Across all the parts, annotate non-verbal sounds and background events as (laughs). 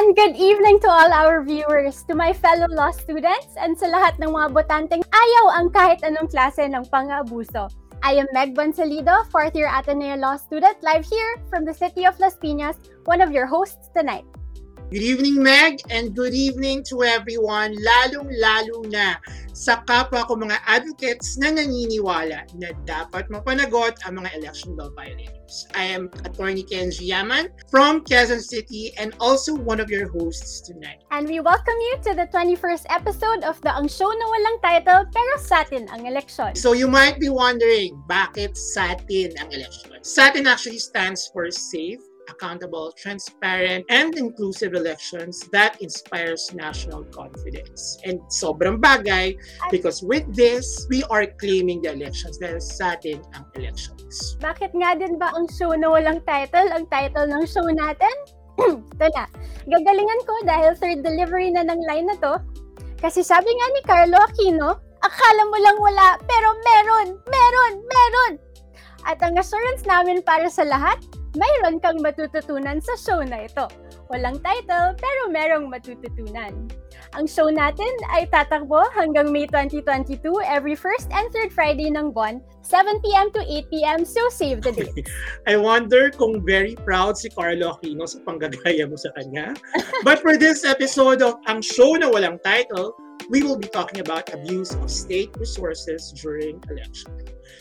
And good evening to all our viewers, to my fellow law students, and sa lahat ng mga botanteng ayaw ang kahit anong klase ng pang-abuso. I am Meg Bonsalido, fourth year Ateneo Law student, live here from the city of Las Piñas, one of your hosts tonight. Good evening, Meg, and good evening to everyone, lalong-lalo na sa kapwa ko mga advocates na naniniwala na dapat mapanagot ang mga election law violators. I am Attorney Kenji Yaman from Quezon City and also one of your hosts tonight. And we welcome you to the 21st episode of the Ang Show na Walang Title pero Satin ang Eleksyon. So you might be wondering, bakit satin ang election? Satin actually stands for safe, accountable, transparent, and inclusive elections that inspires national confidence. And sobrang bagay because with this, we are claiming the elections dahil sa atin ang elections. Bakit nga din ba ang show na walang title, ang title ng show natin? (clears throat) Ito na. Gagalingan ko dahil third delivery na ng line na to. Kasi sabi nga ni Carlo Aquino, akala mo lang wala, pero meron, meron, meron. At ang assurance namin para sa lahat, mayroon kang matututunan sa show na ito. Walang title, pero merong matututunan. Ang show natin ay tatakbo hanggang May 2022 every first and third Friday ng buwan, 7pm to 8pm, so save the date. (laughs) I wonder kung very proud si Carlo Aquino sa panggagaya mo sa kanya. But for this episode of Ang Show na Walang Title, we will be talking about abuse of state resources during election.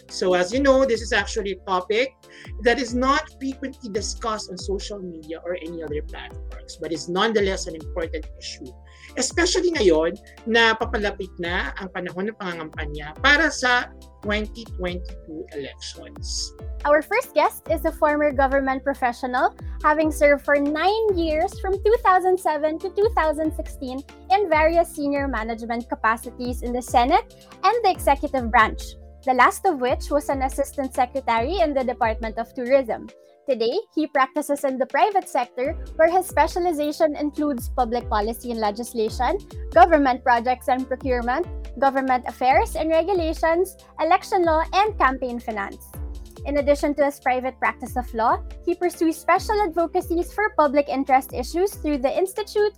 So as you know, this is actually a topic that is not frequently discussed on social media or any other platforms, but is nonetheless an important issue. Especially ngayon na papalapit na ang panahon ng pangangampanya para sa 2022 elections. Our first guest is a former government professional, having served for nine years from 2007 to 2016 in various senior management capacities in the Senate and the executive branch the last of which was an assistant secretary in the Department of Tourism. Today, he practices in the private sector where his specialization includes public policy and legislation, government projects and procurement, government affairs and regulations, election law, and campaign finance. In addition to his private practice of law, he pursues special advocacies for public interest issues through the Institute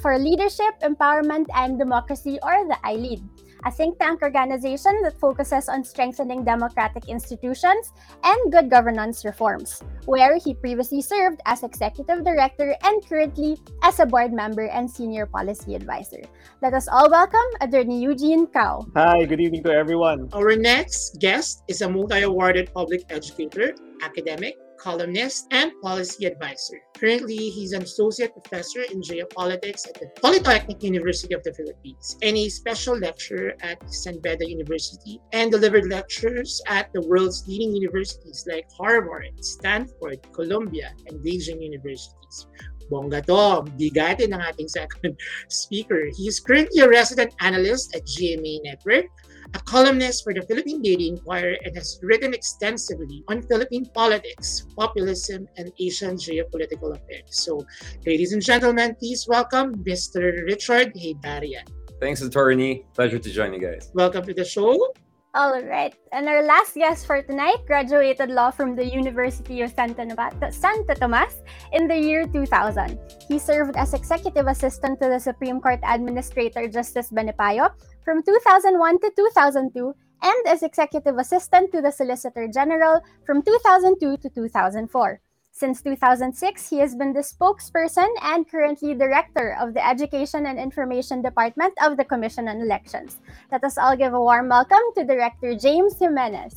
for Leadership, Empowerment, and Democracy, or the ILEAD a think tank organization that focuses on strengthening democratic institutions and good governance reforms, where he previously served as executive director and currently as a board member and senior policy advisor. Let us all welcome Attorney Eugene Cao. Hi, good evening to everyone. Our next guest is a multi awarded public educator, academic, columnist, and policy advisor. Currently, he's an associate professor in geopolitics at the Polytechnic University of the Philippines and a special lecturer at San Beda University and delivered lectures at the world's leading universities like Harvard, Stanford, Columbia, and Beijing universities. Bongga to, bigatin ng ating second (laughs) speaker. He is currently a resident analyst at GMA Network, a columnist for the Philippine Daily Inquirer and has written extensively on Philippine politics, populism, and Asian geopolitical affairs. So, ladies and gentlemen, please welcome Mr. Richard Heydarian. Thanks, attorney. Pleasure to join you guys. Welcome to the show. All right. And our last guest for tonight graduated law from the University of Santa, Tomas in the year 2000. He served as executive assistant to the Supreme Court Administrator Justice Benipayo from 2001 to 2002 and as executive assistant to the Solicitor General from 2002 to 2004. Since 2006, he has been the spokesperson and currently director of the Education and Information Department of the Commission on Elections. Let us all give a warm welcome to Director James Jimenez.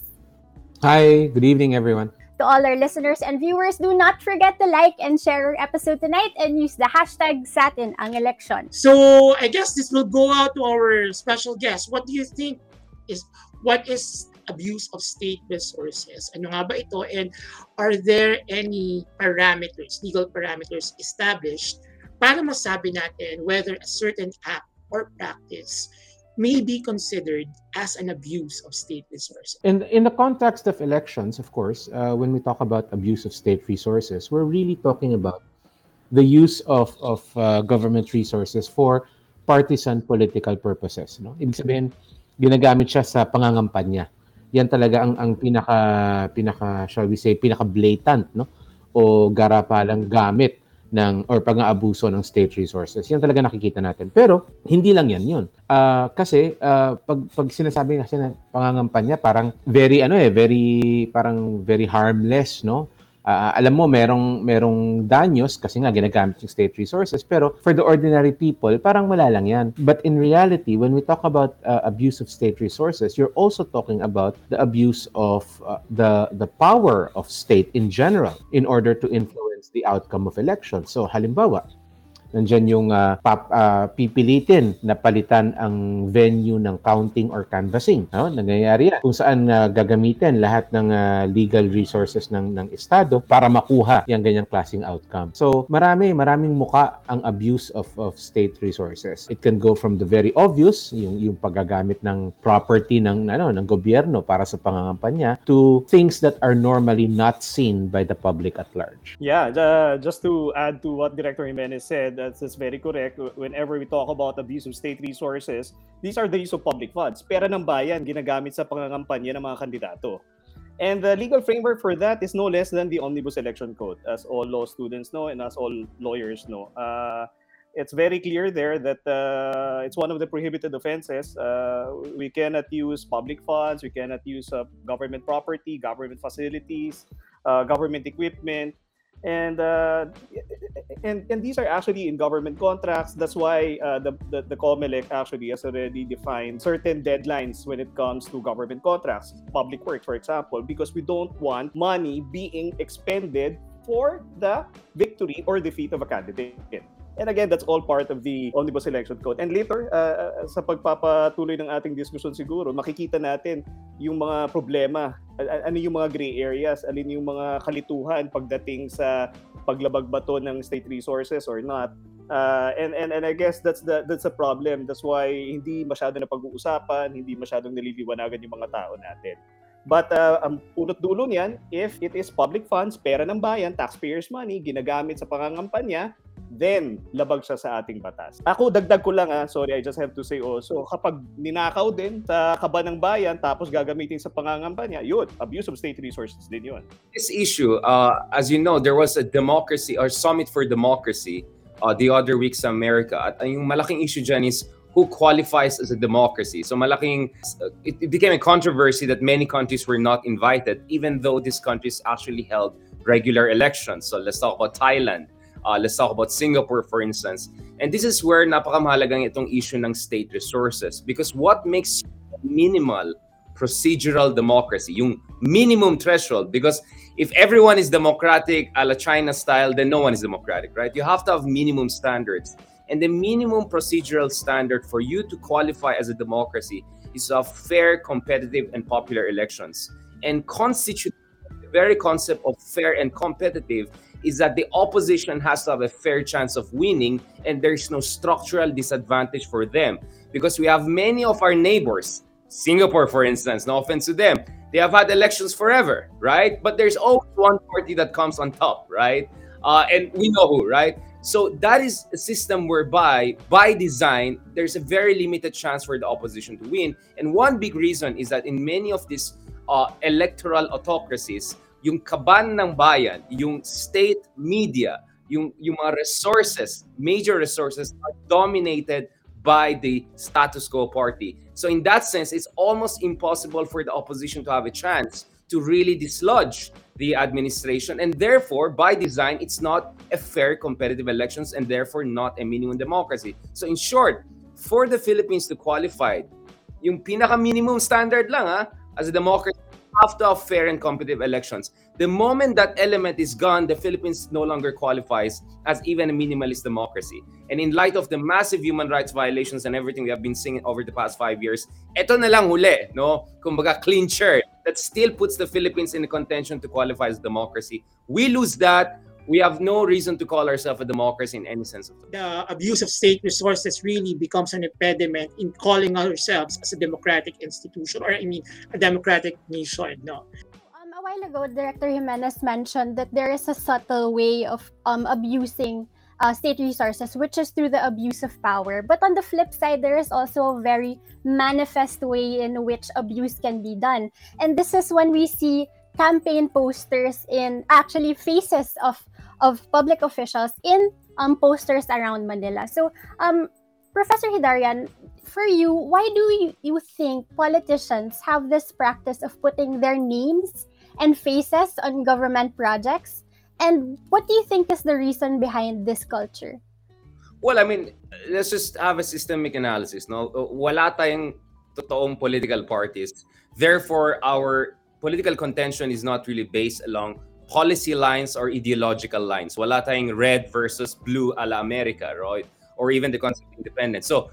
Hi, good evening, everyone. To all our listeners and viewers, do not forget to like and share our episode tonight and use the hashtag Satin ang election. So I guess this will go out to our special guest. What do you think is what is abuse of state resources. Ano nga ba ito? And are there any parameters, legal parameters established para masabi natin whether a certain act or practice may be considered as an abuse of state resources. In, in the context of elections, of course, uh, when we talk about abuse of state resources, we're really talking about the use of, of uh, government resources for partisan political purposes. No? Ibig sabihin, ginagamit siya sa pangangampanya yan talaga ang ang pinaka pinaka shall we say pinaka blatant no o garapalang gamit ng or pang-aabuso ng state resources. Yan talaga nakikita natin. Pero hindi lang yan yun. Uh, kasi uh, pag pag sinasabi kasi na pangangampanya parang very ano eh, very parang very harmless, no? Uh, alam mo merong merong danyos kasi nga ginagamit yung state resources pero for the ordinary people parang wala lang yan. But in reality when we talk about uh, abuse of state resources you're also talking about the abuse of uh, the the power of state in general in order to influence the outcome of elections. So halimbawa Nandiyan yung uh, pap, uh, pipilitin na palitan ang venue ng counting or canvassing. No? Nangyayari yan. Kung saan uh, gagamitin lahat ng uh, legal resources ng, ng Estado para makuha yung ganyang klaseng outcome. So marami, maraming muka ang abuse of, of state resources. It can go from the very obvious, yung, yung paggagamit ng property ng, ano, ng gobyerno para sa pangangampanya, to things that are normally not seen by the public at large. Yeah, uh, just to add to what Director Jimenez said, that's, that's very correct. Whenever we talk about abuse of state resources, these are the use of public funds. Pera ng bayan ginagamit sa pangangampanya ng mga kandidato. And the legal framework for that is no less than the Omnibus Election Code, as all law students know and as all lawyers know. Uh, it's very clear there that uh, it's one of the prohibited offenses. Uh, we cannot use public funds, we cannot use uh, government property, government facilities, uh, government equipment, and uh, and and these are actually in government contracts. That's why uh, the, the the COMELEC actually has already defined certain deadlines when it comes to government contracts, public works, for example, because we don't want money being expended for the victory or defeat of a candidate. And again, that's all part of the Omnibus Election Code. And later, uh, uh sa pagpapatuloy ng ating diskusyon siguro, makikita natin yung mga problema, ano yung mga gray areas, alin yung mga kalituhan pagdating sa paglabag ba to ng state resources or not. Uh, and and and I guess that's the that's a problem. That's why hindi masyado na pag-uusapan, hindi masyadong naliliwanagan yung mga tao natin. But uh, ang punot dulo niyan, if it is public funds, pera ng bayan, taxpayers' money, ginagamit sa pangangampanya, then labag siya sa ating batas. Ako, dagdag ko lang ah, sorry, I just have to say also, kapag ninakaw din sa kaba ng bayan tapos gagamitin sa pangangampanya, yun, abuse of state resources din yun. This issue, uh, as you know, there was a democracy or summit for democracy uh, the other week sa America. At yung malaking issue dyan is who qualifies as a democracy. So malaking, it, it became a controversy that many countries were not invited, even though these countries actually held regular elections. So let's talk about Thailand. Uh, let's talk about Singapore, for instance. And this is where napakamahalagang itong issue ng state resources. Because what makes minimal procedural democracy, yung minimum threshold, because if everyone is democratic a la China style, then no one is democratic, right? You have to have minimum standards. And the minimum procedural standard for you to qualify as a democracy is of fair, competitive, and popular elections. And constitute the very concept of fair and competitive is that the opposition has to have a fair chance of winning and there's no structural disadvantage for them. Because we have many of our neighbors singapore for instance no offense to them they have had elections forever right? But there's always one party that comes on top right? Uh, and we know who right? So that is a system whereby by design there's a very limited chance for the opposition to win. And one big reason is that in many of these uh, electoral autocracies yung kaban ng bayan, yung state media, yung, yung mga resources, major resources are dominated by the status quo party. So in that sense, it's almost impossible for the opposition to have a chance to really dislodge the administration. And therefore, by design, it's not a fair competitive elections and therefore not a minimum democracy. So in short, for the Philippines to qualify, yung pinaka-minimum standard lang ha, as a democracy have fair and competitive elections. The moment that element is gone, the Philippines no longer qualifies as even a minimalist democracy. And in light of the massive human rights violations and everything we have been seeing over the past five years, eto na lang huli, no? Kumbaga clean shirt that still puts the Philippines in contention to qualify as democracy. We lose that, we have no reason to call ourselves a democracy in any sense of the The abuse of state resources really becomes an impediment in calling ourselves as a democratic institution, or I mean, a democratic nation. No. Um, a while ago, Director Jimenez mentioned that there is a subtle way of um, abusing uh, state resources, which is through the abuse of power. But on the flip side, there is also a very manifest way in which abuse can be done. And this is when we see campaign posters in actually faces of of public officials in um, posters around Manila. So, um, Professor Hidarian, for you, why do you, you think politicians have this practice of putting their names and faces on government projects? And what do you think is the reason behind this culture? Well, I mean, let's just have a systemic analysis. No, wala tayong totoong political parties. Therefore, our political contention is not really based along policy lines or ideological lines. Wala tayong red versus blue a la America, right? Or even the concept of independence. So,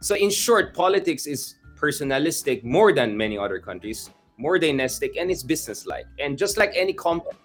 so in short, politics is personalistic more than many other countries, more dynastic, and it's businesslike. And just like any company,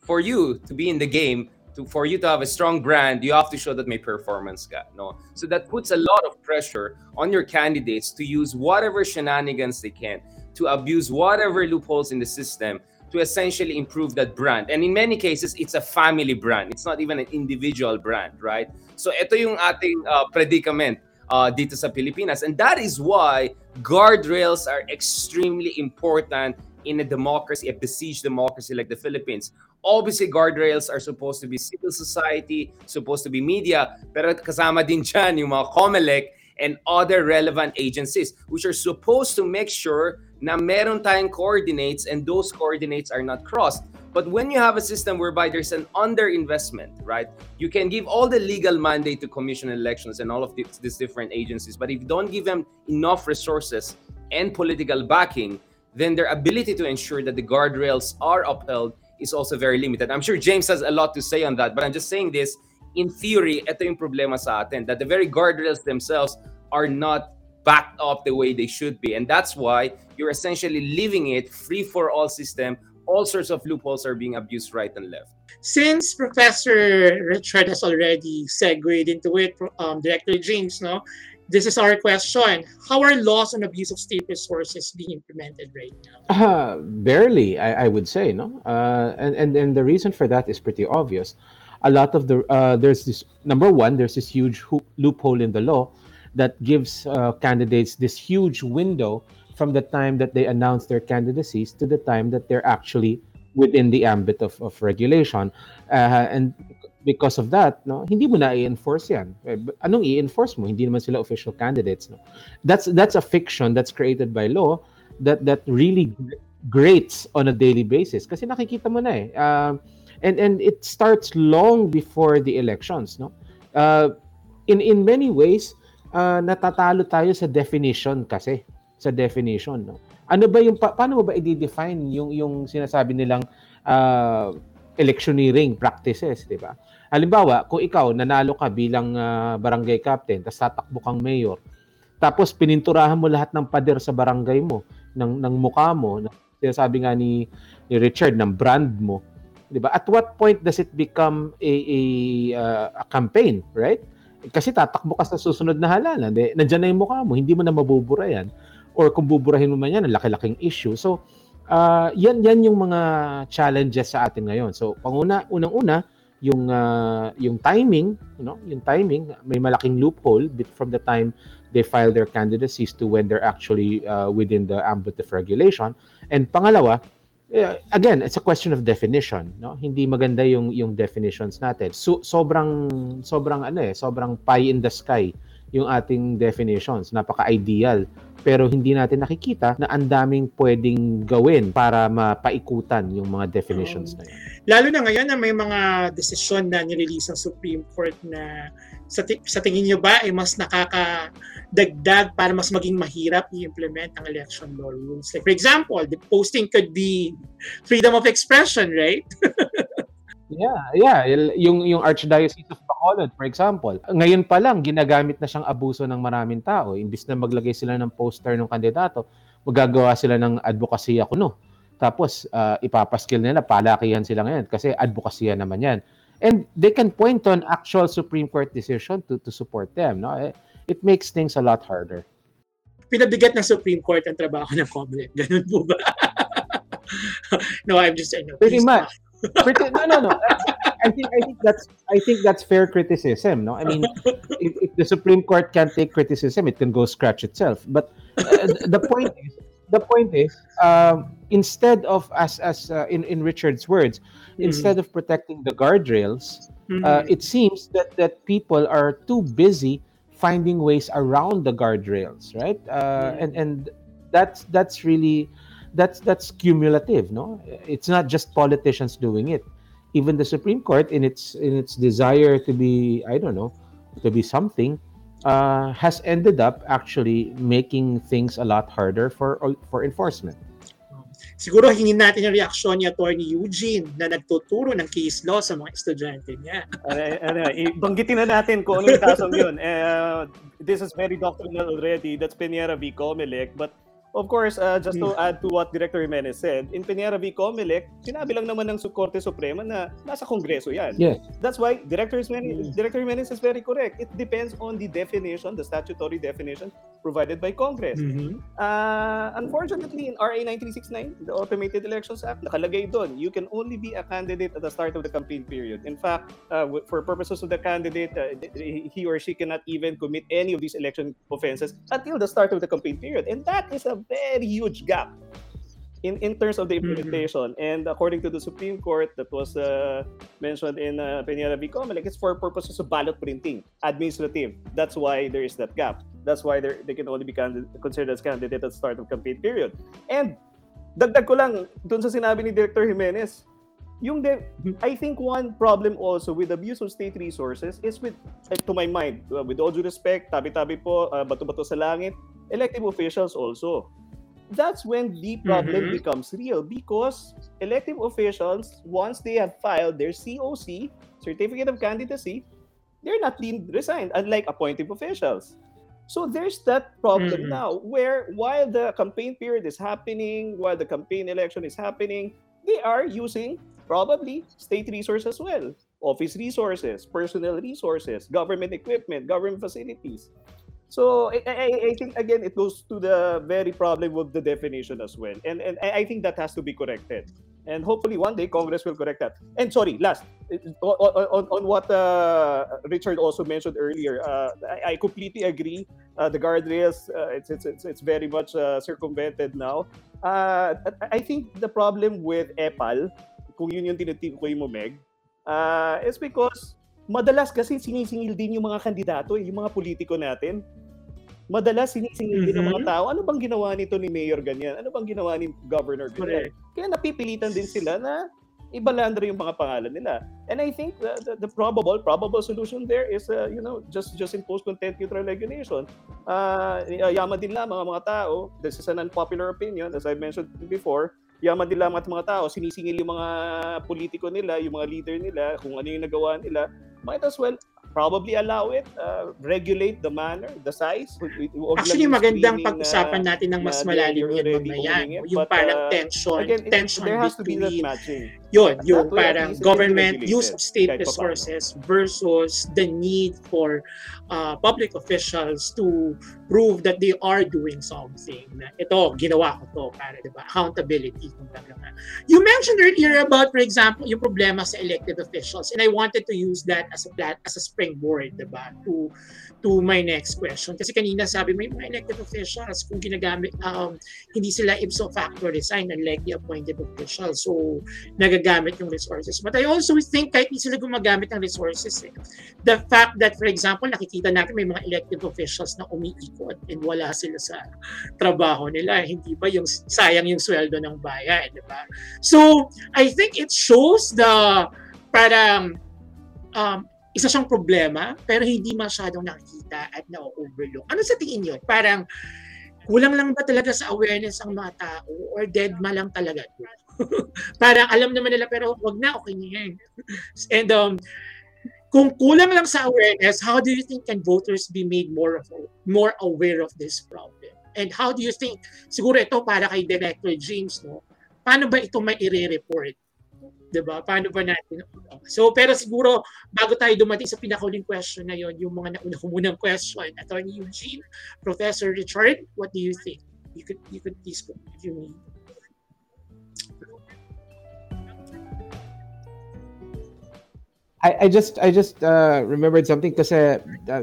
for you to be in the game, to for you to have a strong brand, you have to show that may performance ka, no? So that puts a lot of pressure on your candidates to use whatever shenanigans they can to abuse whatever loopholes in the system to essentially improve that brand. And in many cases, it's a family brand. It's not even an individual brand, right? So ito yung ating uh, predicament uh, dito sa Pilipinas. And that is why guardrails are extremely important in a democracy, a besieged democracy like the Philippines. Obviously, guardrails are supposed to be civil society, supposed to be media, pero kasama din (laughs) dyan yung mga COMELEC and other relevant agencies which are supposed to make sure na meron tayong coordinates and those coordinates are not crossed. But when you have a system whereby there's an underinvestment, right? You can give all the legal mandate to commission elections and all of these, these different agencies, but if you don't give them enough resources and political backing, then their ability to ensure that the guardrails are upheld is also very limited. I'm sure James has a lot to say on that, but I'm just saying this in theory, ito yung problema sa atin, that the very guardrails themselves are not backed up the way they should be. And that's why you're essentially leaving it free for all system. All sorts of loopholes are being abused right and left. Since Professor Richard has already segued into it, um, Director James, no, this is our question. How are laws on abuse of state resources being implemented right now? Uh, barely, I, I would say, no. Uh, and, and and the reason for that is pretty obvious. A lot of the uh, there's this number one, there's this huge ho- loophole in the law that gives uh, candidates this huge window from the time that they announce their candidacies to the time that they're actually within the ambit of, of regulation. Uh, and because of that, no, hindi mo na i-enforce yan. Eh, anong i-enforce mo? Hindi naman sila official candidates. No? That's that's a fiction that's created by law that that really grates on a daily basis kasi nakikita mo na eh. Uh, and and it starts long before the elections, no? Uh, in in many ways, uh, natatalo tayo sa definition kasi sa definition, no? Ano ba yung pa, paano mo ba i-define yung yung sinasabi nilang uh, electioneering practices, 'di ba? Halimbawa, kung ikaw nanalo ka bilang uh, barangay captain, tapos tatakbo kang mayor, tapos pininturahan mo lahat ng pader sa barangay mo, ng, ng mukha mo, ng, sinasabi nga ni, ni Richard, ng brand mo, di ba? At what point does it become a, a, uh, a campaign, right? Kasi tatakbo ka sa susunod na halalan. Eh, nandiyan na yung mukha mo, hindi mo na mabubura yan. Or kung buburahin mo man yan, ang laki-laking issue. So, uh, yan, yan yung mga challenges sa atin ngayon. So, panguna, unang-una, yung uh, yung timing, you know, yung timing, may malaking loophole from the time they file their candidacies to when they're actually uh, within the ambit of regulation. And pangalawa, again, it's a question of definition, no? Hindi maganda yung yung definitions natin. So sobrang sobrang ano eh, sobrang pie in the sky yung ating definitions. Napaka-ideal. Pero hindi natin nakikita na ang daming pwedeng gawin para mapaikutan yung mga definitions na yun. Lalo na ngayon na may mga desisyon na nirelease ng Supreme Court na sa, t- sa tingin nyo ba ay mas nakakadagdag para mas maging mahirap i-implement ang election law rules? Like for example, the posting could be freedom of expression, right? (laughs) Yeah, yeah. Yung, yung Archdiocese of Bacolod, for example. Ngayon pa lang, ginagamit na siyang abuso ng maraming tao. Imbis na maglagay sila ng poster ng kandidato, magagawa sila ng advokasya kuno. Tapos, uh, ipapaskill nila, palakihan sila ngayon kasi advokasya naman yan. And they can point to an actual Supreme Court decision to, to support them. No? Eh, it makes things a lot harder. Pinabigat ng Supreme Court ang trabaho ng COMELEC. Ganun po ba? (laughs) no, I'm just saying. No, Pretty much. No, no, no. I think I think that's I think that's fair criticism. No, I mean, if, if the Supreme Court can't take criticism, it can go scratch itself. But uh, the point is, the point is, um, instead of as as uh, in in Richard's words, Mhm. instead of protecting the guardrails, Mhm. uh, it seems that that people are too busy finding ways around the guardrails, right? Uh, Mm. And and that's that's really that's that's cumulative, no? It's not just politicians doing it. Even the Supreme Court, in its in its desire to be, I don't know, to be something, uh, has ended up actually making things a lot harder for for enforcement. Siguro hingin natin yung reaksyon ni Attorney Eugene na nagtuturo ng case law sa mga estudyante niya. (laughs) ano, ano, ibanggitin na natin kung ano yung kasong yun. Uh, this is very doctrinal already. That's Peñera v. Comelec. But of course, uh, just to add to what Director Jimenez said, in Peñera v. Comelec, sinabi lang naman ng Korte Suprema na nasa Kongreso yan. Yes. That's why Director Jimenez, Director Jimenez is very correct. It depends on the definition, the statutory definition provided by Congress. Mhm. Uh, unfortunately, in RA 9369, the Automated Elections Act, nakalagay doon, you can only be a candidate at the start of the campaign period. In fact, uh, for purposes of the candidate, uh, he or she cannot even commit any of these election offenses until the start of the campaign period. And that is a very huge gap in, in terms of the implementation. And according to the Supreme Court, that was uh, mentioned in uh, Peñera v. Comelec, it's for purposes of ballot printing, administrative. That's why there is that gap. That's why they can only be candid- considered as candidate at the start of campaign period. And dagdag ko lang dun sa sinabi ni Director Jimenez, yung de- I think one problem also with abuse of state resources is with, eh, to my mind, uh, with all due respect, tabi-tabi po, uh, bato-bato sa langit, elective officials also. That's when the problem Mhm. becomes real because elective officials, once they have filed their COC, Certificate of Candidacy, they're not being resigned, unlike appointive officials. So there's that problem Mhm. now where while the campaign period is happening, while the campaign election is happening, they are using probably state resources as well. Office resources, personal resources, government equipment, government facilities. So I, I, I think again it goes to the very problem with the definition as well. And and I think that has to be corrected. And hopefully one day Congress will correct that. And sorry, last on, on, on what uh, Richard also mentioned earlier, uh, I, I completely agree. Uh, the guardrails, uh, it's, it's it's it's very much uh, circumvented now. Uh, I think the problem with EPAL, kung yun yung tinitikoy mo, Meg, uh, is because madalas kasi sinisingil din yung mga kandidato, eh, yung mga politiko natin. Madalas sinisingil din ng mga Mhm. tao, ano bang ginawa nito ni Mayor ganyan? Ano bang ginawa ni Governor ganyan? Correct. Kaya napipilitan din sila na ibalandra yung mga pangalan nila. And I think the, the, the probable probable solution there is uh, you know just just impose content neutral regulation. Uh, yaman din lang mga mga tao. This is an unpopular opinion as I mentioned before. Yaman din lang at mga tao sinisingil yung mga politiko nila, yung mga leader nila, kung ano yung nagawa nila. Might as well probably allow it, uh, regulate the manner, the size. Actually, magandang pag-usapan na- natin ng mas na malalim already mamaya. Yung but, parang uh, tension, Again, tension there has to be that matching. Yun, yung parang government use of state resources versus the need for uh, public officials to prove that they are doing something. Na ito, ginawa ko to para, di ba? Accountability. kumbaga. You mentioned earlier about, for example, yung problema sa elected officials and I wanted to use that as a plat as a springboard, di ba? To to my next question. Kasi kanina sabi mo, yung mga elected officials, kung ginagamit, um, hindi sila ipso facto resign unlike the appointed officials. So, nagagamit yung resources. But I also think kahit hindi sila gumagamit ng resources, eh, the fact that, for example, nakikita natin may mga elected officials na umiikot and wala sila sa trabaho nila. Hindi ba yung sayang yung sweldo ng bayan, di ba? So, I think it shows the parang um, isa siyang problema pero hindi masyadong nakikita at na-overlook. Ano sa tingin niyo? Parang kulang lang ba talaga sa awareness ang mga tao or dead ma lang talaga? (laughs) Parang alam naman nila pero wag na, okay na yan. And um, kung kulang lang sa awareness, how do you think can voters be made more of, more aware of this problem? And how do you think, siguro ito para kay Director James, no? Paano ba ito may i-report? 'di ba? Paano ba natin? So, pero siguro bago tayo dumating sa pinakahuling question na 'yon, yung mga nauna ko munang question, Attorney Eugene, Professor Richard, what do you think? You could you could please go if you need. I, I just I just uh, remembered something because uh,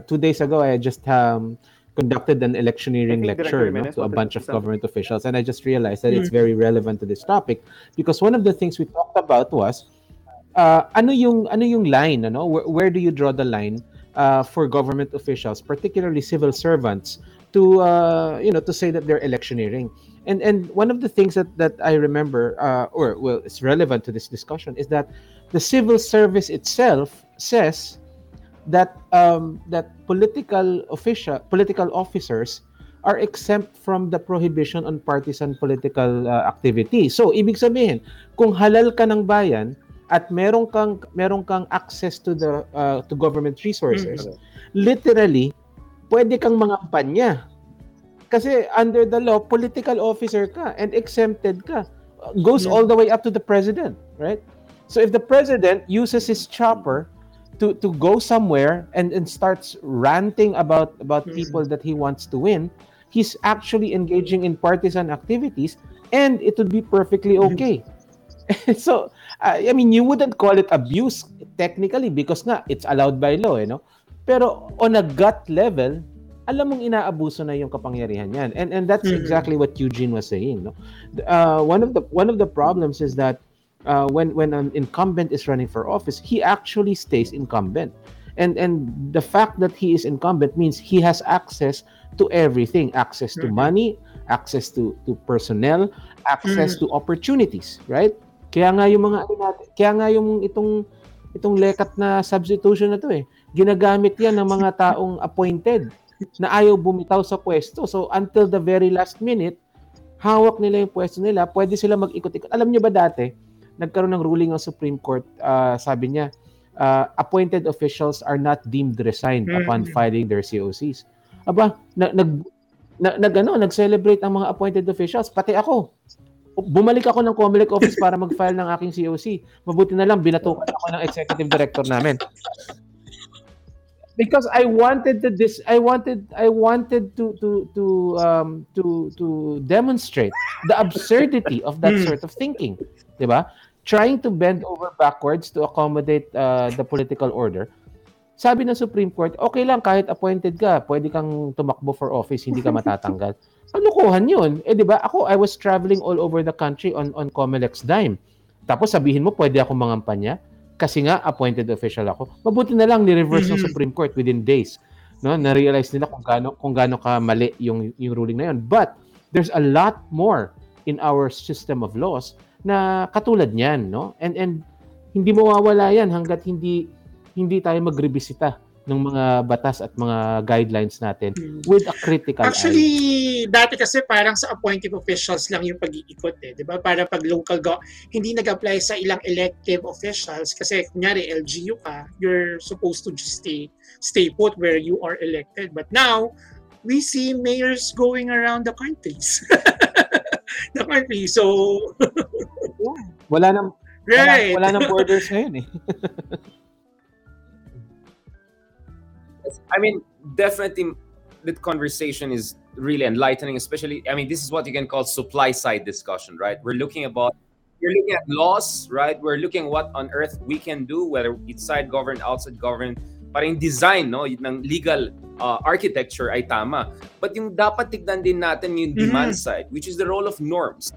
two days ago I just um, conducted an electioneering lecture no, to a bunch of government officials, and I just realized that it's Mm. very relevant to this topic because one of the things we talked about was uh, ano yung ano yung line, ano? Where, where do you draw the line uh, for government officials, particularly civil servants, to uh, you know to say that they're electioneering? And and one of the things that that I remember, uh, or well, it's relevant to this discussion, is that the civil service itself says that um, that political official political officers are exempt from the prohibition on partisan political uh, activity. So ibig sabihin, kung halal ka ng bayan at meron kang meron kang access to the uh, to government resources, literally pwede kang mangampanya. Kasi under the law, political officer ka and exempted ka. Goes Yeah. all the way up to the president, right? So if the president uses his chopper to to go somewhere and and starts ranting about about Mhm. people that he wants to win, he's actually engaging in partisan activities, and it would be perfectly Mhm. okay. (laughs) so I mean, you wouldn't call it abuse technically because nga it's allowed by law, you know. Pero on a gut level, alam mong inaabuso na yung kapangyarihan yan. And and that's Mhm. exactly what Eugene was saying, no. Uh, one of the one of the problems is that uh, when when an incumbent is running for office, he actually stays incumbent. And and the fact that he is incumbent means he has access to everything, access to money, access to to personnel, access to opportunities, right? Kaya nga yung mga natin, kaya nga yung itong itong lekat na substitution na to eh. Ginagamit 'yan ng mga taong (laughs) appointed na ayaw bumitaw sa pwesto. So until the very last minute, hawak nila yung pwesto nila, pwede sila mag-ikot-ikot. Alam niyo ba dati, nagkaroon ng ruling ng Supreme Court, ah, sabi niya, ah, appointed officials are not deemed resigned Mm. upon filing their COCs. Aba, na, nag na, nag ano, nag-celebrate ang mga appointed officials, pati ako. Bumalik ako ng Comelec office para mag-file ng aking COC. Mabuti na lang binatukan ako ng executive director namin. Because I wanted to this I wanted I wanted to to to um to to demonstrate the absurdity of that Hmm. sort of thinking, 'di ba? Trying to bend over backwards to accommodate uh, the political order. Sabi ng Supreme Court, okay lang kahit appointed ka, pwede kang tumakbo for office, hindi ka matatanggal. (laughs) Kalukuhan 'yun. Eh 'di ba? Ako I was traveling all over the country on on Comelec's dime. Tapos sabihin mo pwede ako mangampanya kasi nga appointed official ako. Mabuti na lang ni-reverse ng Mhm. Supreme Court within days. No, na-realize nila kung gaano kung gaano ka mali yung yung ruling na 'yon. But there's a lot more in our system of laws na katulad niyan, no? And and hindi mawawala 'yan hangga't hindi hindi tayo magrebisita ng mga batas at mga guidelines natin Mm. with a critical eye. Actually, dati kasi parang sa appointed officials lang yung pag-iikot eh, 'di ba? Para pag local go, hindi nag-apply sa ilang elective officials kasi kunyari LGU ka, you're supposed to just stay stay put where you are elected. But now, we see mayors going around the countries. (laughs) (laughs) the country. So, (laughs) Wala nang right. wala, wala nang borders ngayon eh. (laughs) I mean, definitely that conversation is really enlightening, especially, I mean, this is what you can call supply side discussion, right? We're looking about, we're looking at laws, right? We're looking what on earth we can do, whether inside government, outside government, parang design, no, ng legal uh, architecture ay tama. But yung dapat tignan din natin yung demand side, which is the role of norms,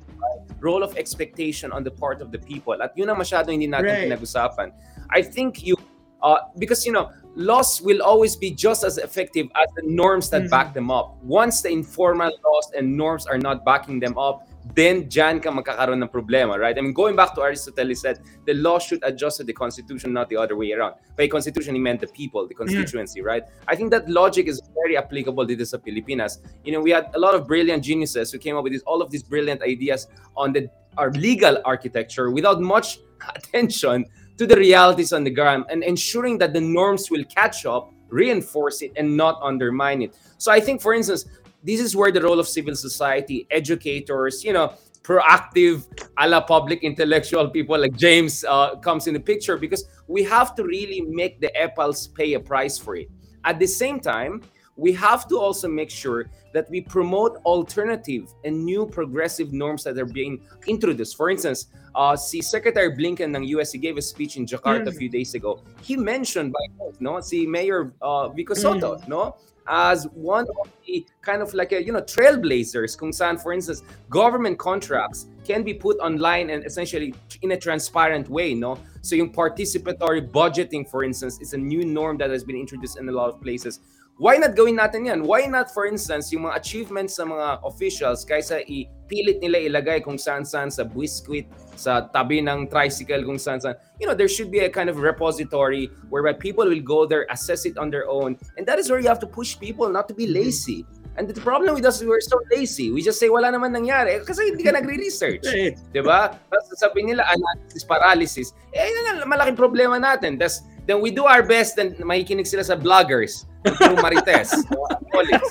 role of expectation on the part of the people. At yun ang masyado hindi natin Right. pinag-usapan. I think you, uh, because, you know, laws will always be just as effective as the norms that Mhm. back them up. Once the informal laws and norms are not backing them up, then dyan ka magkakaroon ng problema, right? I mean, going back to Aristotle, he said, the law should adjust to the constitution, not the other way around. By constitution, he meant the people, the constituency, mm. right? I think that logic is very applicable to this of Pilipinas. You know, we had a lot of brilliant geniuses who came up with this, all of these brilliant ideas on the our legal architecture without much (laughs) attention to the realities on the ground and ensuring that the norms will catch up, reinforce it, and not undermine it. So I think, for instance, this is where the role of civil society, educators, you know, proactive, a la public intellectual people like James uh, comes in the picture because we have to really make the EPALs pay a price for it. At the same time, we have to also make sure that we promote alternative and new progressive norms that are being introduced. For instance, uh, si Secretary Blinken ng US, he gave a speech in Jakarta a Mm. few days ago. He mentioned by no, see Mayor uh, Vico Soto, no, as one of the kind of like a you know trailblazers kung saan for instance government contracts can be put online and essentially in a transparent way no? So yung participatory budgeting for instance is a new norm that has been introduced in a lot of places why not gawin natin yan? Why not for instance yung mga achievements sa mga officials kaysa ipilit nila ilagay kung saan saan sa biscuit sa tabi ng tricycle kung saan saan you know there should be a kind of repository whereby people will go there assess it on their own and that is where you have to push people not to be lazy. And the problem with us is we're so lazy. We just say wala naman nangyari Eh, kasi hindi ka (laughs) nagre-research Right. di ba? Tapos sasabihin nila analysis paralysis. Eh yun ang malaking problema natin. That's, then we do our best and makikinig sila sa vloggers yung marites (laughs) colleagues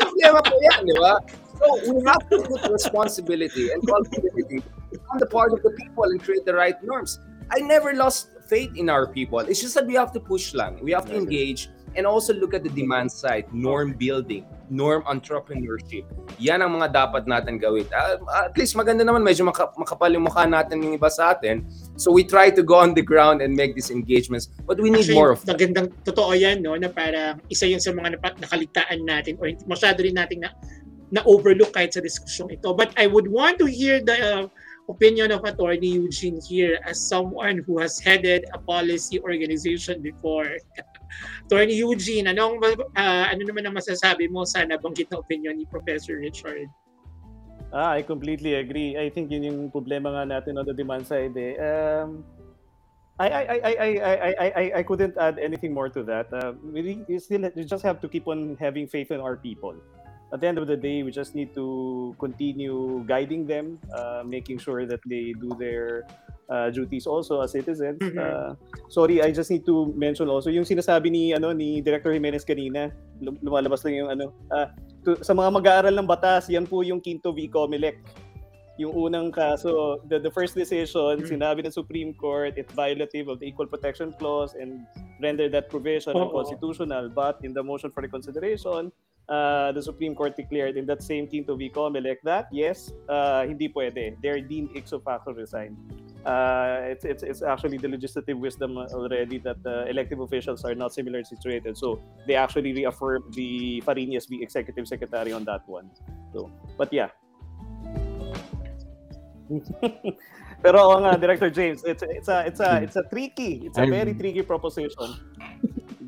problema po yan di ba so we have to put responsibility and accountability on the part of the people and create the right norms. I never lost faith in our people. It's just that we have to push lang. We have to engage and also look at the demand side, norm building, norm entrepreneurship. Yan ang mga dapat natin gawin. Ah, at least maganda naman, medyo maka- makapal yung mukha natin yung iba sa atin. So we try to go on the ground and make these engagements. But we need Actually, more of that. magandang totoo yan, no, na parang isa yun sa mga nakaligtaan natin or masyado rin natin na na-overlook kahit sa diskusyong ito. But I would want to hear the uh, opinion of Attorney Eugene here as someone who has headed a policy organization before. Attorney Eugene, anong, uh, ano naman ang masasabi mo sa nabanggit na opinion ni Professor Richard? Ah, I completely agree. I think yun yung problema nga natin on the demand side. Eh. Um, I, I, I, I, I, I, I couldn't add anything more to that. Uh, we, we still we just have to keep on having faith in our people. At the end of the day, we just need to continue guiding them, uh, making sure that they do their uh, duties also as citizens. Mhm. Uh, sorry, I just need to mention also yung sinasabi ni ano ni Director Jimenez kanina. lum- Lumalabas lang yung ano. Uh, to, sa mga mag-aaral ng batas, yan po yung Quinto v. Comelec. Yung unang kaso, the, the first decision, Mm. sinabi ng Supreme Court, it's violative of the Equal Protection Clause and render that provision Oo. unconstitutional. But in the motion for reconsideration, uh, the Supreme Court declared in that same Quinto v. Comelec that, yes, uh, hindi pwede. They're deemed ipso facto resigned. Uh, it's, it's, it's actually the legislative wisdom already that uh, elective officials are not similarly situated. So they actually reaffirmed the Farinas v. Executive Secretary on that one. So, but yeah. (laughs) Pero oo nga, Director James, it's it's a it's a it's a tricky, it's a I'm- very tricky proposition.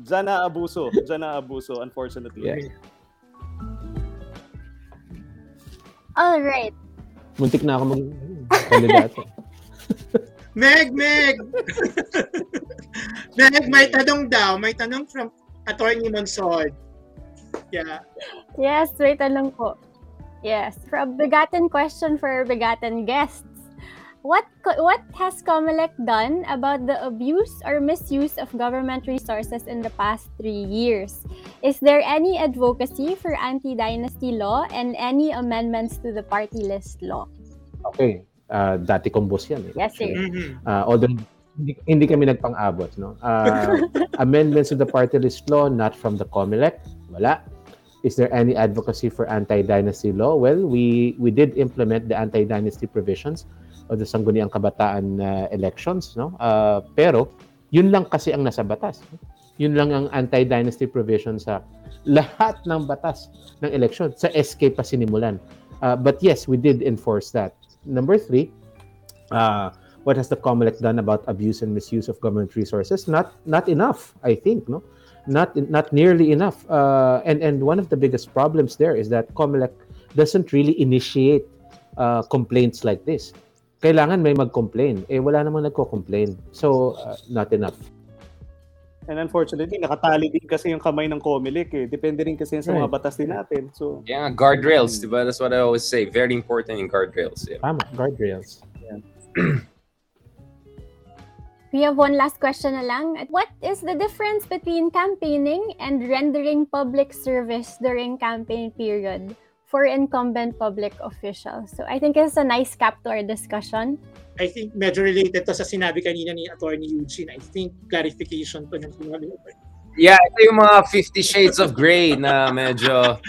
Diyan na abuso, diyan na abuso, unfortunately. Yeah. All right. Muntik na ako ano, kandidato. Meg, Meg! Meg, may tanong daw. May tanong from Attorney Monsod. Yeah. Yes, wait tanong po. Yes, from bigatin question for bigatin guests. What what has COMELEC done about the abuse or misuse of government resources in the past three years? Is there any advocacy for anti-dynasty law and any amendments to the party list law? Okay. Ah, dati kong boss yan. Eh, Yes, sir. actually. Mhm. Uh, although hindi, hindi kami nagpang-abot, no? Uh, (laughs) amendments to the party list law, not from the COMELEC, wala. Is there any advocacy for anti-dynasty law? Well, we we did implement the anti-dynasty provisions of the Sangguniang Kabataan uh, elections, no? Uh, pero yun lang kasi ang nasa batas. no? Yun lang ang anti-dynasty provision sa lahat ng batas ng election. Sa SK pa sinimulan. Uh, but yes, we did enforce that. Number three, uh, what has the COMELEC done about abuse and misuse of government resources? Not not enough, I think, no, not not nearly enough. Uh, and and one of the biggest problems there is that COMELEC doesn't really initiate uh, complaints like this. Kailangan may mag-complain. Eh wala namang nagko-complain. So uh, not enough. And unfortunately, nakatali din kasi yung kamay ng COMELEC eh. Depende rin kasi sa mga Right. batas din natin. So, Yeah, guardrails, diba? That's what I always say. Very important in guardrails. Yeah. Tama, guardrails. (clears throat) We have one last question na lang. What is the difference between campaigning and rendering public service during campaign period for incumbent public officials? So I think it's a nice cap to our discussion. I think medyo related to sa sinabi kanina ni Attorney Eugene. I think clarification to ng sinabi mo. Yeah, ito yung mga 50 shades of gray na medyo (laughs)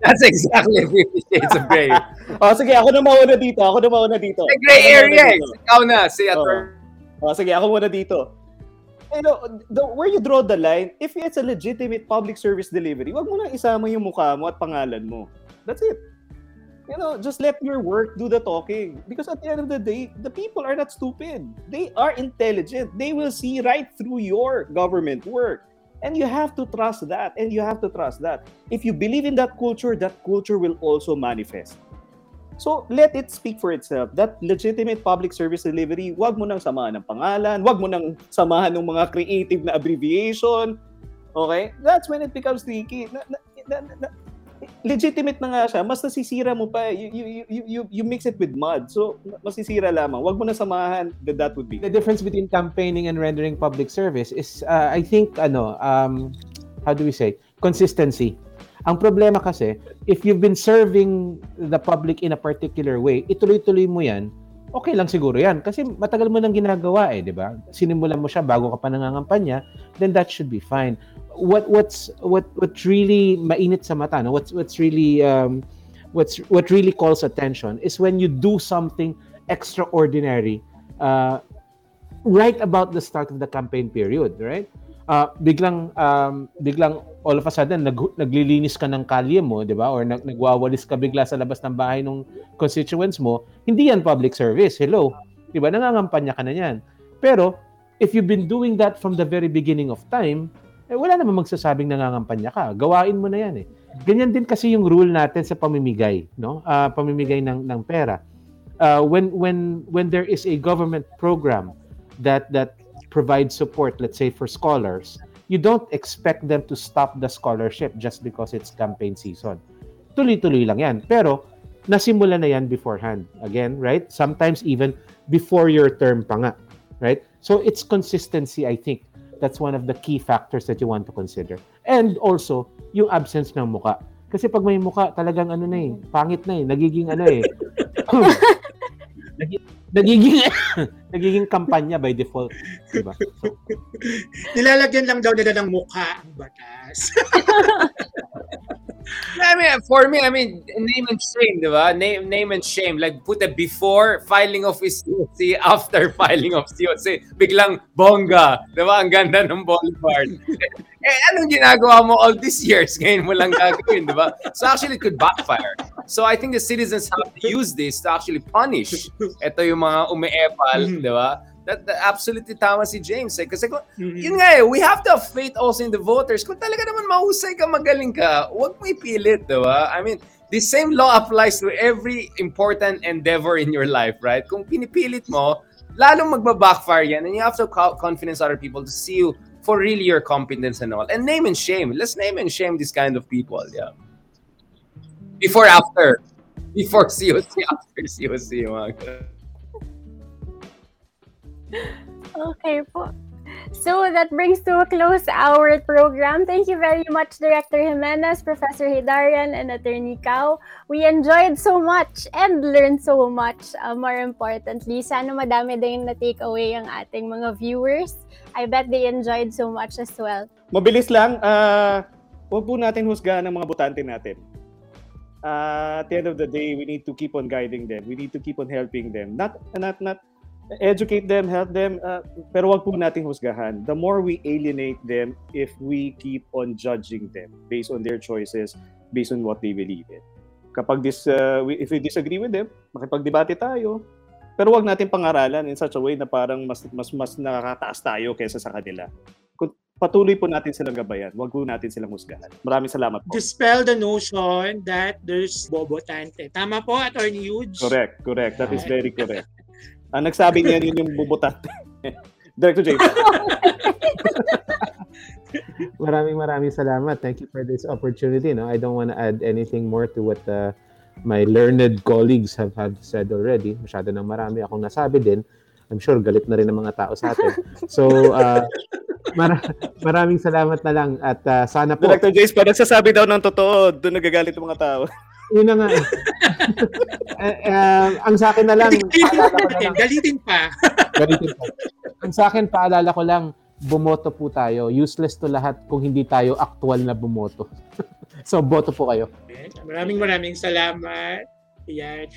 That's exactly Fifty Shades of Grey. (laughs) Oh, sige, ako na mauna dito. Ako na mauna dito. The gray area. eh. Ikaw na, si Atty. Oh, sige, ako muna dito. You know, the, where you draw the line, if it's a legitimate public service delivery, wag mo na isama yung mukha mo at pangalan mo. That's it. You know, just let your work do the talking. Because at the end of the day, the people are not stupid. They are intelligent. They will see right through your government work. And you have to trust that. And you have to trust that. If you believe in that culture, that culture will also manifest. So, let it speak for itself. That legitimate public service delivery, wag mo nang samahan ng pangalan, wag mo nang samahan ng mga creative na abbreviation. Okay? That's when it becomes tricky. Na, na, na, na- legitimate na nga siya, mas nasisira mo pa. You, you, you, you, you mix it with mud. So, masisira lamang. Wag mo na samahan. That, that would be. The difference between campaigning and rendering public service is, uh, I think, ano, um, how do we say, consistency. Ang problema kasi, if you've been serving the public in a particular way, ituloy-tuloy mo yan, okay lang siguro yan. Kasi matagal mo nang ginagawa eh, di ba? Sinimulan mo siya bago ka pa nangangampanya, then that should be fine. What what's what what really mainit sa mata, no? What's what's really um what's what really calls attention is when you do something extraordinary uh, right about the start of the campaign period, right? Uh, biglang um, biglang all of a sudden nag, naglilinis ka ng kalye mo, 'di ba? Or nag, nagwawalis ka bigla sa labas ng bahay ng constituents mo, hindi yan public service. Hello. 'Di ba? Nangangampanya ka na yan. Pero if you've been doing that from the very beginning of time, eh, wala namang magsasabing nangangampanya ka. Gawain mo na yan eh. Ganyan din kasi yung rule natin sa pamimigay, no? Ah, pamimigay ng ng pera. Uh, when when when there is a government program that that provides support, let's say for scholars, you don't expect them to stop the scholarship just because it's campaign season. Tuloy-tuloy lang yan. Pero nasimula na yan beforehand. Again, right? Sometimes even before your term pa nga. Right? So it's consistency, I think. That's one of the key factors that you want to consider. And also, yung absence ng muka. Kasi pag may muka, talagang ano na eh, pangit na eh, nagiging ano eh. (laughs) (laughs) Nagi- nagiging (laughs) nagiging kampanya by default, diba? So, (laughs) Nilalagyan lang daw nila ng mukha ang batas. (laughs) I mean, for me, I mean, name and shame, di ba? Name, name and shame. Like, put a before filing of his (laughs) COC, after filing of COC. Biglang bongga. Di ba? Ang ganda ng boulevard. (laughs) eh, anong ginagawa mo all these years? Ngayon mo lang gagawin, di ba? So actually, it could backfire. So I think the citizens have to use this to actually punish. Ito yung mga umeepal, Mhm. di ba? That, that absolutely tama si James. Eh. Kasi kung, Mhm. yun nga eh, we have to have faith also in the voters. Kung talaga naman mahusay ka, magaling ka, huwag mo ipilit, di ba? I mean, the same law applies to every important endeavor in your life, right? Kung pinipilit mo, lalong magba-backfire yan and you have to co- confidence other people to see you for really your competence and all. And name and shame. Let's name and shame this kind of people, yeah. Before, after. Before COC, (laughs) after COC. Mga. Okay po. So that brings to a close our program. Thank you very much, Director Jimenez, Professor Hidarian, and Attorney Cao. We enjoyed so much and learned so much. Uh, more importantly, sana madami din na take away ang ating mga viewers. I bet they enjoyed so much as well. Mabilis lang, ah, huwag po natin husgahan ang mga botante natin. Ah, at the end of the day, we need to keep on guiding them. We need to keep on helping them. Not, not, not educate them, help them, ah, pero wag po natin husgahan. The more we alienate them if we keep on judging them based on their choices, based on what they believe in. Kapag dis, ah, we- if we disagree with them, makipagdebate tayo. Pero wag natin pangaralan in such a way na parang mas mas mas nakakataas tayo kaysa sa kanila patuloy po natin silang gabayan. Huwag po natin silang husgahan. Maraming salamat po. Dispel the notion that there's bobotante. Tama po, Attorney Huge? Correct, correct. That is very correct. Ang nagsabi niya yun yung bubutante. (laughs) Director J. (laughs) maraming maraming salamat. Thank you for this opportunity. No, I don't want to add anything more to what uh, my learned colleagues have, have said already. Masyado nang marami akong nasabi din. I'm sure galit na rin ng mga tao sa atin. So, uh, mara- maraming salamat na lang at uh, sana po Director Jace, pa nagsasabi daw ng totoo, doon nagagalit yung mga tao. Yun na nga. eh. (laughs) Eh, um, ang sa akin na lang, Galitin paalala ko na natin, lang, galitin pa. Galitin po. Ang sa akin, paalala ko lang, bumoto po tayo. Useless to lahat kung hindi tayo actual na bumoto. (laughs) So, boto po kayo. Ayan. Maraming maraming salamat. Ayan.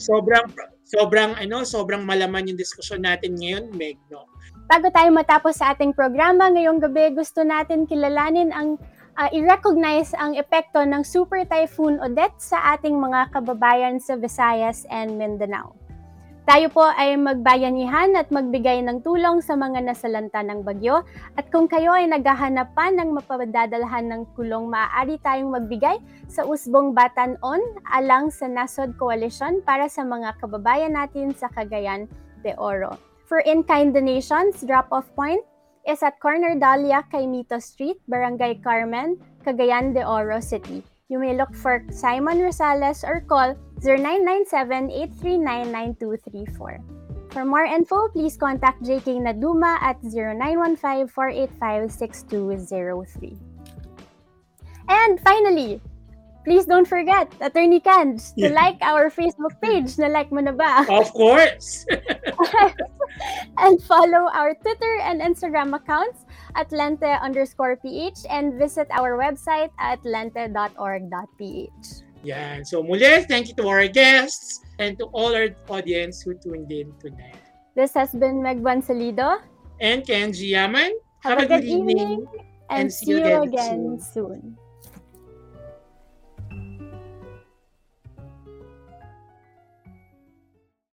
Sobrang sobrang ano, sobrang malaman yung diskusyon natin ngayon, Meg, no? Bago tayo matapos sa ating programa ngayong gabi, gusto natin kilalanin ang uh, i-recognize ang epekto ng Super Typhoon Odette sa ating mga kababayan sa Visayas and Mindanao. Tayo po ay magbayanihan at magbigay ng tulong sa mga nasalanta ng bagyo at kung kayo ay naghahanap pa ng mapadadalhan ng tulong, maaari tayong magbigay sa Usbong Batanon alang sa Nasod Coalition para sa mga kababayan natin sa Cagayan de Oro. For in-kind donations, drop-off point is at Corner Dahlia, Caimito Street, Barangay Carmen, Cagayan de Oro City. You may look for Simon Rosales or call 0997-839-9234. For more info, please contact JK Naduma at 0915-485-6203. And finally, please don't forget, Attorney Cans, to Yeah. like our Facebook page. Na-like mo na ba? (laughs) Of course. (laughs) and follow our Twitter and Instagram accounts at lente underscore ph and visit our website at lente.org.ph. Yan. So muli, thank you to our guests and to all our audience who tuned in tonight. This has been Meg Salido. And Kenji Yaman, Have, a good evening, and see you again soon.